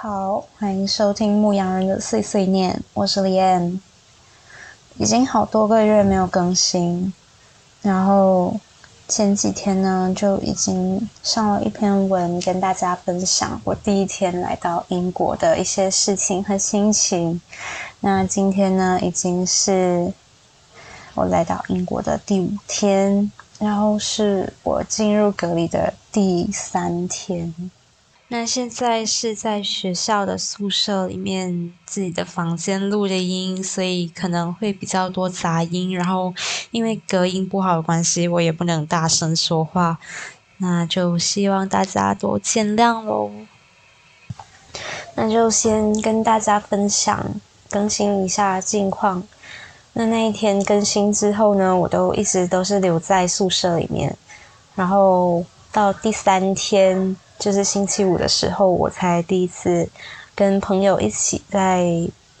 好，欢迎收听牧羊人的碎碎念，我是李安。已经好多个月没有更新，然后前几天呢就已经上了一篇文，跟大家分享我第一天来到英国的一些事情和心情。那今天呢，已经是我来到英国的第五天，然后是我进入隔离的第三天。那现在是在学校的宿舍里面自己的房间录的音，所以可能会比较多杂音。然后因为隔音不好的关系，我也不能大声说话，那就希望大家多见谅喽。那就先跟大家分享更新一下近况。那那一天更新之后呢，我都一直都是留在宿舍里面，然后到第三天。就是星期五的时候，我才第一次跟朋友一起在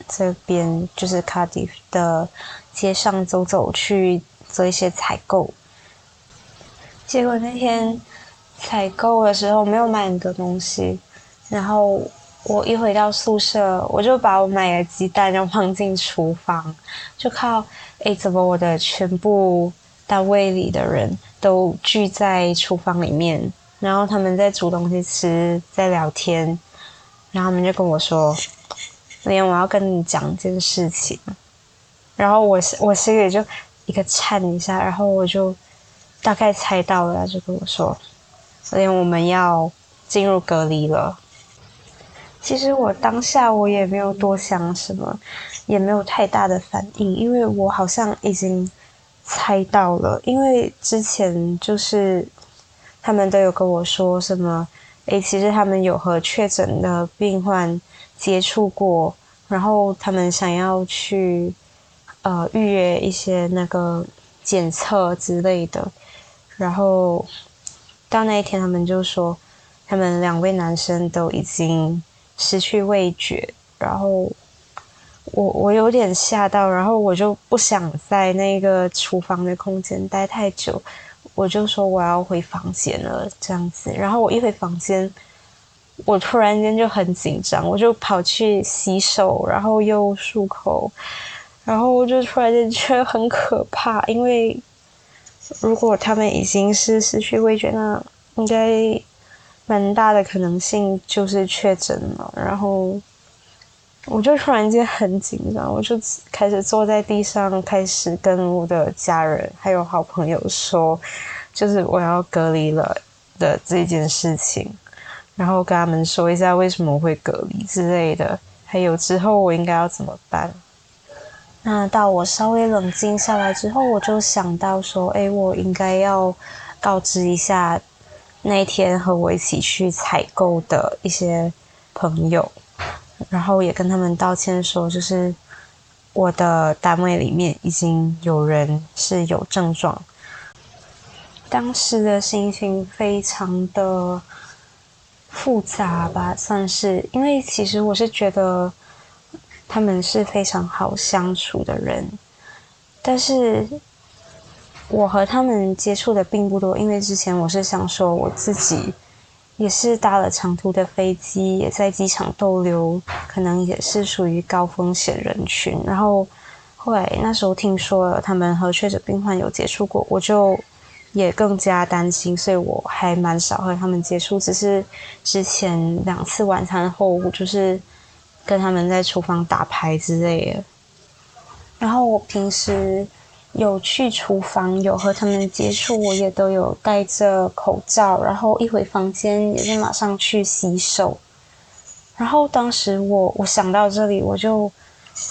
这边，就是 Cardiff 的街上走走，去做一些采购。结果那天采购的时候没有买很多东西，然后我一回到宿舍，我就把我买的鸡蛋就放进厨房，就靠哎，怎么我的全部单位里的人都聚在厨房里面？然后他们在煮东西吃，在聊天，然后他们就跟我说：“连我要跟你讲一件事情。”然后我我心里就一个颤一下，然后我就大概猜到了，他就跟我说：“连我们要进入隔离了。”其实我当下我也没有多想什么，也没有太大的反应，因为我好像已经猜到了，因为之前就是。他们都有跟我说什么？诶，其实他们有和确诊的病患接触过，然后他们想要去呃预约一些那个检测之类的。然后到那一天，他们就说他们两位男生都已经失去味觉。然后我我有点吓到，然后我就不想在那个厨房的空间待太久。我就说我要回房间了，这样子。然后我一回房间，我突然间就很紧张，我就跑去洗手，然后又漱口，然后我就突然间觉得很可怕，因为如果他们已经是失去味觉，那应该蛮大的可能性就是确诊了。然后。我就突然间很紧张，我就开始坐在地上，开始跟我的家人还有好朋友说，就是我要隔离了的这件事情，然后跟他们说一下为什么会隔离之类的，还有之后我应该要怎么办。那到我稍微冷静下来之后，我就想到说，哎，我应该要告知一下那天和我一起去采购的一些朋友。然后也跟他们道歉说，就是我的单位里面已经有人是有症状。当时的心情非常的复杂吧，算是，因为其实我是觉得他们是非常好相处的人，但是我和他们接触的并不多，因为之前我是想说我自己。也是搭了长途的飞机，也在机场逗留，可能也是属于高风险人群。然后后来那时候听说了他们和确诊病患有接触过，我就也更加担心，所以我还蛮少和他们接触。只是之前两次晚餐后，就是跟他们在厨房打牌之类的。然后我平时。有去厨房，有和他们接触，我也都有戴着口罩，然后一回房间也是马上去洗手。然后当时我我想到这里，我就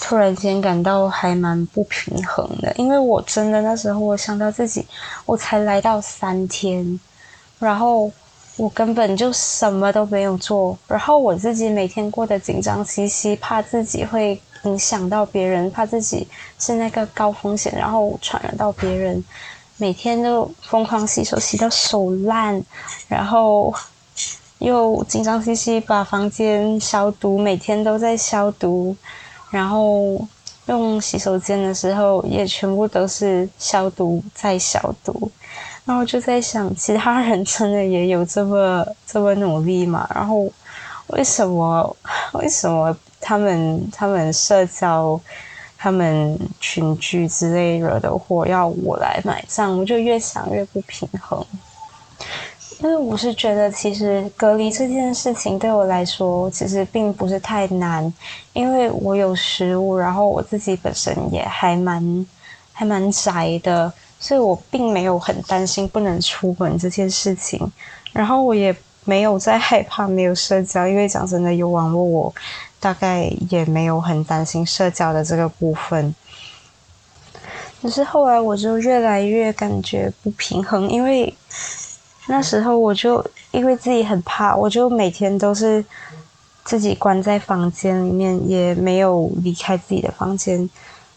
突然间感到还蛮不平衡的，因为我真的那时候我想到自己，我才来到三天，然后我根本就什么都没有做，然后我自己每天过得紧张兮兮，怕自己会。影响到别人，怕自己是那个高风险，然后传染到别人。每天都疯狂洗手，洗到手烂，然后又紧张兮兮把房间消毒，每天都在消毒。然后用洗手间的时候，也全部都是消毒再消毒。然后就在想，其他人真的也有这么这么努力吗？然后为什么为什么他们他们社交、他们群聚之类惹的祸要我来买账？我就越想越不平衡。因为我是觉得，其实隔离这件事情对我来说，其实并不是太难，因为我有食物，然后我自己本身也还蛮还蛮宅的，所以我并没有很担心不能出门这件事情。然后我也没有在害怕没有社交，因为讲真的，有网络，我大概也没有很担心社交的这个部分。可是后来我就越来越感觉不平衡，因为。那时候我就因为自己很怕，我就每天都是自己关在房间里面，也没有离开自己的房间。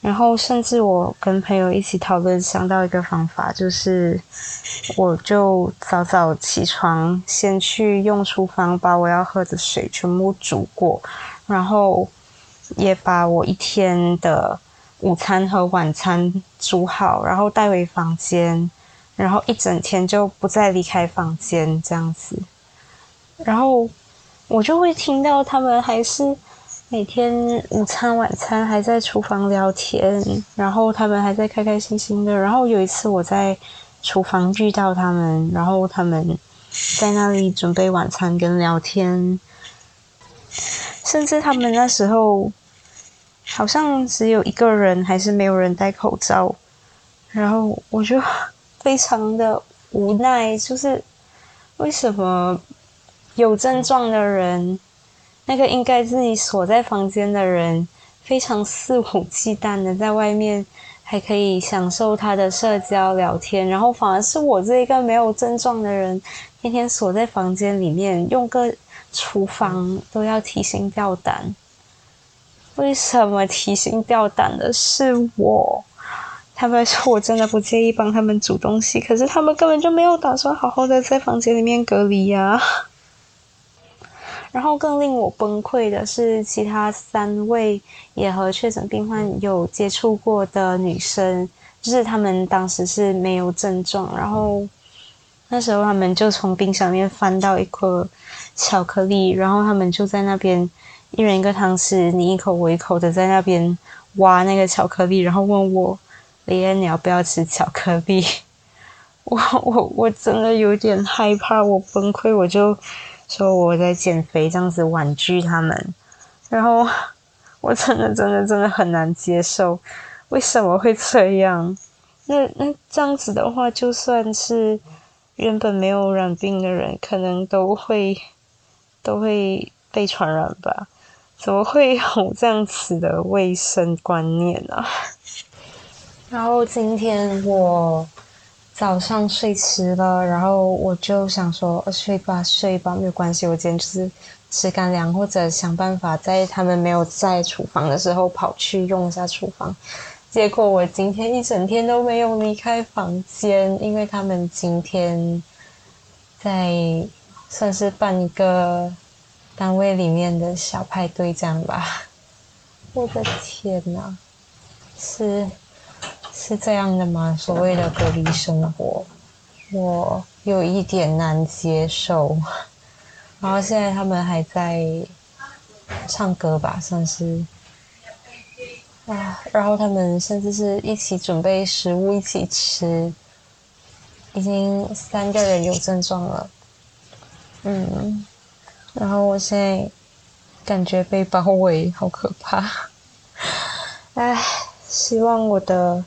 然后甚至我跟朋友一起讨论，想到一个方法，就是我就早早起床，先去用厨房把我要喝的水全部煮过，然后也把我一天的午餐和晚餐煮好，然后带回房间。然后一整天就不再离开房间这样子，然后我就会听到他们还是每天午餐晚餐还在厨房聊天，然后他们还在开开心心的。然后有一次我在厨房遇到他们，然后他们在那里准备晚餐跟聊天，甚至他们那时候好像只有一个人还是没有人戴口罩，然后我就。非常的无奈，就是为什么有症状的人，那个应该自己锁在房间的人，非常肆无忌惮的在外面还可以享受他的社交聊天，然后反而是我这一个没有症状的人，天天锁在房间里面，用个厨房都要提心吊胆。为什么提心吊胆的是我？他们说：“我真的不介意帮他们煮东西，可是他们根本就没有打算好好的在房间里面隔离呀。”然后更令我崩溃的是，其他三位也和确诊病患有接触过的女生，就是他们当时是没有症状，然后那时候他们就从冰箱里面翻到一颗巧克力，然后他们就在那边一人一个汤匙，你一口我一口的在那边挖那个巧克力，然后问我。李安，你要不要吃巧克力？我我我真的有点害怕，我崩溃，我就说我在减肥，这样子婉拒他们。然后我真的真的真的很难接受，为什么会这样？那那这样子的话，就算是原本没有染病的人，可能都会都会被传染吧？怎么会有这样子的卫生观念呢？然后今天我早上睡迟了，然后我就想说睡吧睡吧没有关系，我今天就是吃干粮或者想办法在他们没有在厨房的时候跑去用一下厨房。结果我今天一整天都没有离开房间，因为他们今天在算是办一个单位里面的小派对这样吧。我的天哪，是。是这样的吗？所谓的隔离生活，我有一点难接受。然后现在他们还在唱歌吧，算是啊。然后他们甚至是一起准备食物一起吃，已经三个人有症状了。嗯，然后我现在感觉被包围，好可怕。唉，希望我的。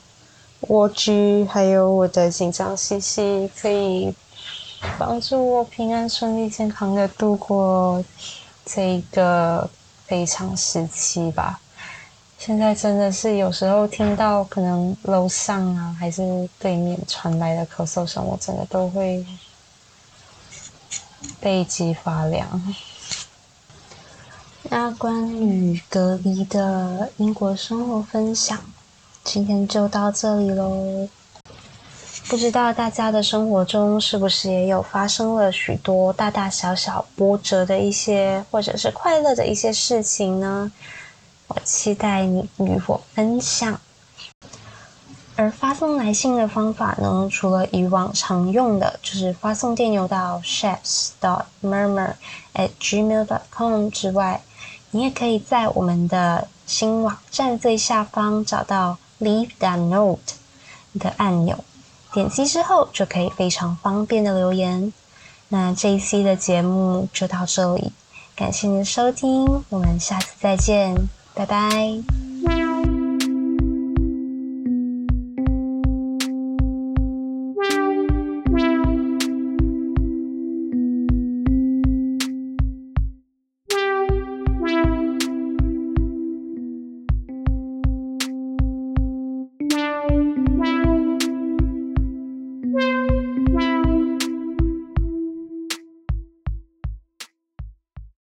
蜗居，还有我的紧张兮兮，可以帮助我平安顺利健康的度过这一个非常时期吧。现在真的是有时候听到可能楼上啊，还是对面传来的咳嗽声，我真的都会背脊发凉。那关于隔离的英国生活分享。今天就到这里喽。不知道大家的生活中是不是也有发生了许多大大小小波折的一些，或者是快乐的一些事情呢？我期待你与我分享。而发送来信的方法呢，除了以往常用的，就是发送电邮到 chefs dot murmur at gmail dot com 之外。你也可以在我们的新网站最下方找到 Leave that note 的按钮，点击之后就可以非常方便的留言。那这一期的节目就到这里，感谢您的收听，我们下次再见，拜拜。